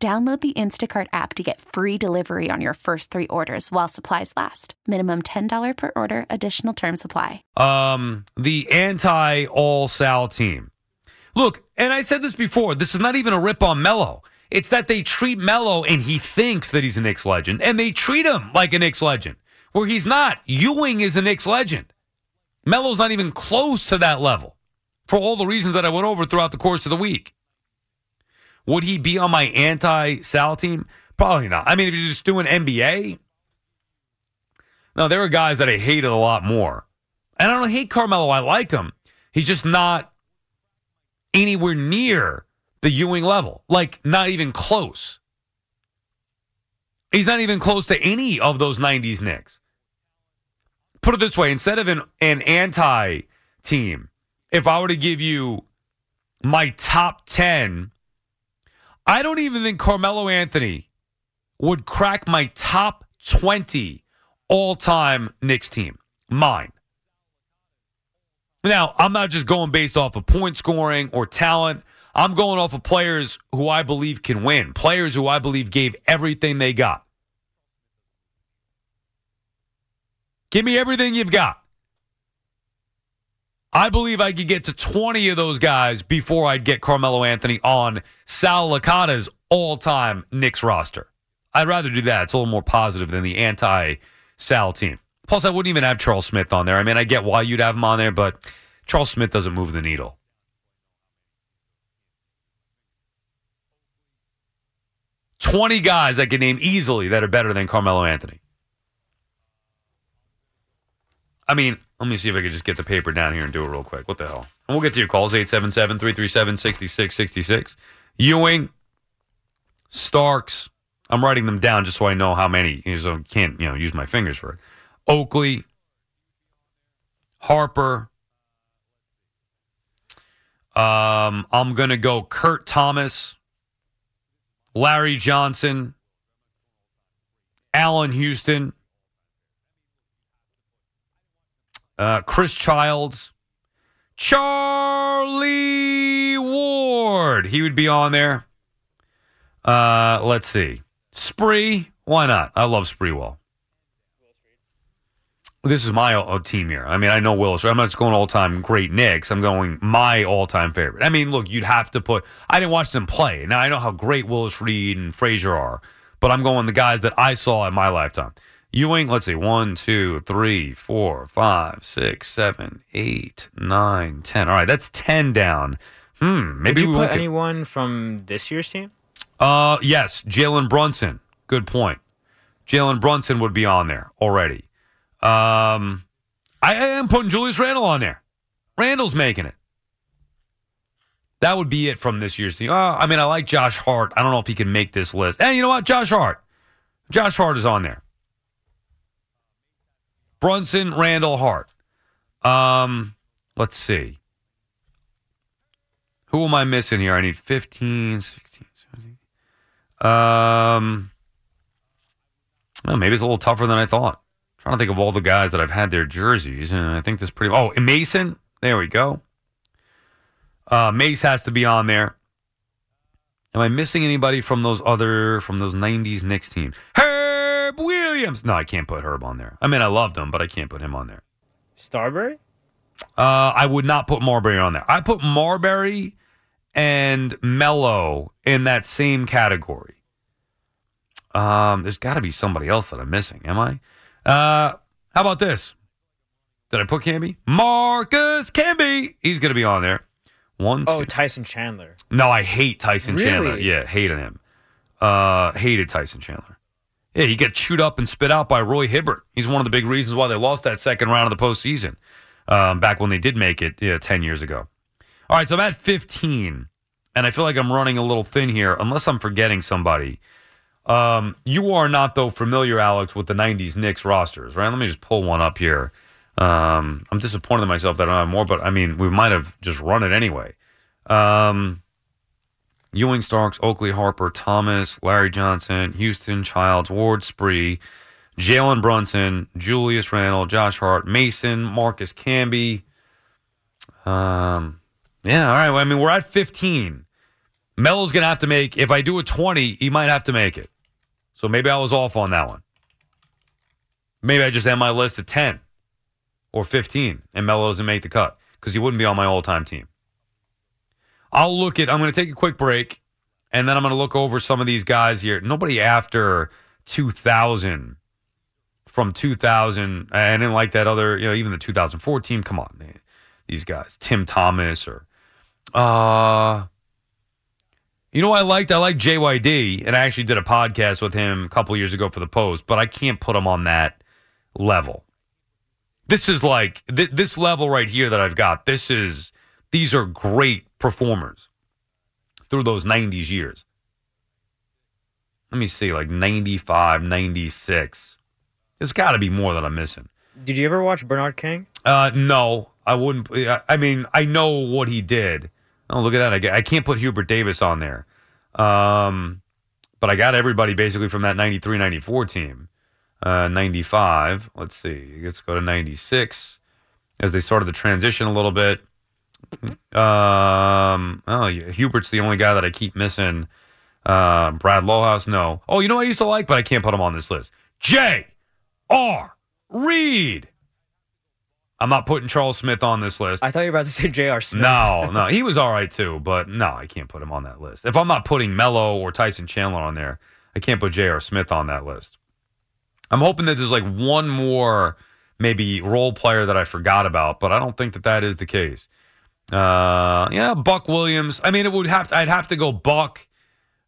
Download the Instacart app to get free delivery on your first three orders while supplies last. Minimum $10 per order, additional term supply. Um, the anti All Sal team. Look, and I said this before, this is not even a rip on Melo. It's that they treat Melo and he thinks that he's a Knicks legend, and they treat him like a Knicks legend, where he's not. Ewing is a Knicks legend. Melo's not even close to that level for all the reasons that I went over throughout the course of the week. Would he be on my anti Sal team? Probably not. I mean, if you're just doing NBA, no, there are guys that I hated a lot more. And I don't hate Carmelo. I like him. He's just not anywhere near the Ewing level. Like, not even close. He's not even close to any of those 90s Knicks. Put it this way instead of an, an anti team, if I were to give you my top 10 I don't even think Carmelo Anthony would crack my top 20 all time Knicks team. Mine. Now, I'm not just going based off of point scoring or talent. I'm going off of players who I believe can win, players who I believe gave everything they got. Give me everything you've got. I believe I could get to 20 of those guys before I'd get Carmelo Anthony on Sal Licata's all time Knicks roster. I'd rather do that. It's a little more positive than the anti Sal team. Plus, I wouldn't even have Charles Smith on there. I mean, I get why you'd have him on there, but Charles Smith doesn't move the needle. Twenty guys I can name easily that are better than Carmelo Anthony. I mean, let me see if I can just get the paper down here and do it real quick. What the hell? And we'll get to your calls 877 337 6666. Ewing, Starks. I'm writing them down just so I know how many. So I can't, you know, use my fingers for it. Oakley, Harper. Um, I'm going to go Kurt Thomas, Larry Johnson, Allan Houston, uh, Chris Childs, Charlie Ward. He would be on there. Uh, let's see. Spree. Why not? I love Sprewell. This is my team here. I mean, I know Willis. I'm not just going all time great Knicks. I'm going my all time favorite. I mean, look, you'd have to put. I didn't watch them play. Now I know how great Willis Reed and Frazier are, but I'm going the guys that I saw in my lifetime. Ewing, let's see, one, two, three, four, five, six, seven, eight, nine, ten. All right, that's ten down. Hmm, maybe Did you we put won't get- anyone from this year's team? Uh, yes, Jalen Brunson. Good point. Jalen Brunson would be on there already. Um, I, I am putting Julius Randle on there. Randle's making it. That would be it from this year's team. Uh, I mean, I like Josh Hart. I don't know if he can make this list. Hey, you know what? Josh Hart. Josh Hart is on there. Brunson, Randle, Hart. Um, let's see. Who am I missing here? I need 15, 16, 17. Um, well, maybe it's a little tougher than I thought. trying to think of all the guys that I've had their jerseys, and I think this pretty. Oh, Mason. There we go. Uh, Mace has to be on there. Am I missing anybody from those other from those '90s Knicks teams? Herb Williams. No, I can't put Herb on there. I mean, I loved him, but I can't put him on there. Starbury? Uh, I would not put Marbury on there. I put Marbury and Melo in that same category. Um, there's got to be somebody else that I'm missing. Am I? Uh, how about this? Did I put Camby? Marcus Camby. He's going to be on there. One. Oh, two- Tyson Chandler. no, I hate Tyson Really? Chandler. Yeah, hated him. Uh, hated Tyson Chandler. Yeah, he got chewed up and spit out by Roy Hibbert. He's one of the big reasons why they lost that second round of the postseason. Um, back when they did make it, yeah, ten years ago. All right, so I'm at 15, and I feel like I'm running a little thin here, unless I'm forgetting somebody. Um, you are not though familiar, Alex, with the '90s Knicks rosters, right? Let me just pull one up here. Um, I'm disappointed in myself that I don't have more, but I mean, we might have just run it anyway. Um, Ewing, Starks, Oakley, Harper, Thomas, Larry Johnson, Houston, Childs, Ward, Spree, Jalen Brunson, Julius Randle, Josh Hart, Mason, Marcus Camby. Um, yeah, all right. Well, I mean, we're at 15. Melo's going to have to make, if I do a 20, he might have to make it. So maybe I was off on that one. Maybe I just end my list at 10 or 15 and Melo doesn't make the cut because he wouldn't be on my all time team. I'll look at, I'm going to take a quick break and then I'm going to look over some of these guys here. Nobody after 2000 from 2000. I didn't like that other, you know, even the 2014. Come on, man. These guys, Tim Thomas or, uh, you know, I liked I liked JYD, and I actually did a podcast with him a couple years ago for the Post, but I can't put him on that level. This is like th- this level right here that I've got. This is these are great performers through those 90s years. Let me see, like 95, 96. There's got to be more that I'm missing. Did you ever watch Bernard King? Uh, no, I wouldn't. I- mean, I know what he did. Oh, look at that! I, get- I can't put Hubert Davis on there, um, but I got everybody basically from that 93, 94 team. Uh, 95. Let's see. Let's go to 96 as they started the transition a little bit. Um, oh, yeah, Hubert's the only guy that I keep missing. Uh, Brad Lohaus, no. Oh, you know what I used to like, but I can't put him on this list. J. R. Reed. I'm not putting Charles Smith on this list. I thought you were about to say J.R. Smith. No, no, he was all right too, but no, I can't put him on that list. If I'm not putting Melo or Tyson Chandler on there, I can't put J.R. Smith on that list. I'm hoping that there's like one more maybe role player that I forgot about, but I don't think that that is the case. Uh, yeah, Buck Williams. I mean, it would have to. I'd have to go Buck,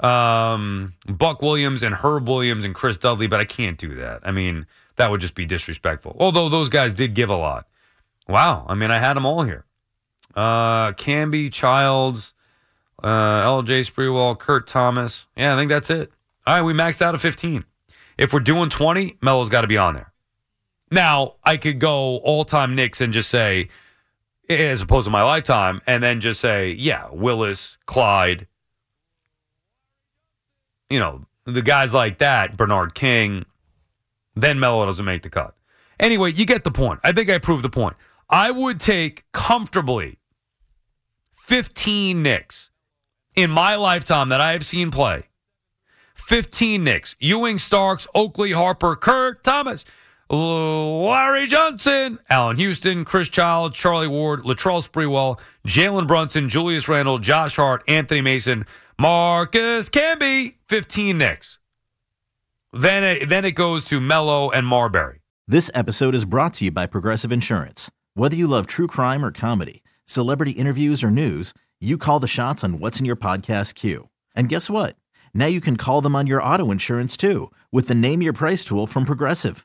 um, Buck Williams and Herb Williams and Chris Dudley, but I can't do that. I mean, that would just be disrespectful. Although those guys did give a lot. Wow. I mean, I had them all here. Uh, Camby, Childs, uh, L.J. Sprewell, Kurt Thomas. Yeah, I think that's it. All right, we maxed out at 15. If we're doing 20, Melo's got to be on there. Now, I could go all time Knicks and just say, as opposed to my lifetime, and then just say, yeah, Willis, Clyde, you know, the guys like that, Bernard King, then Melo doesn't make the cut. Anyway, you get the point. I think I proved the point. I would take comfortably 15 Knicks in my lifetime that I have seen play. 15 Knicks. Ewing, Starks, Oakley, Harper, Kurt, Thomas, Larry Johnson, Allan Houston, Chris Child, Charlie Ward, Latrell Sprewell, Jalen Brunson, Julius Randle, Josh Hart, Anthony Mason, Marcus Camby. 15 Knicks. Then it, then it goes to Melo and Marbury. This episode is brought to you by Progressive Insurance. Whether you love true crime or comedy, celebrity interviews or news, you call the shots on what's in your podcast queue. And guess what? Now you can call them on your auto insurance too with the Name Your Price tool from Progressive.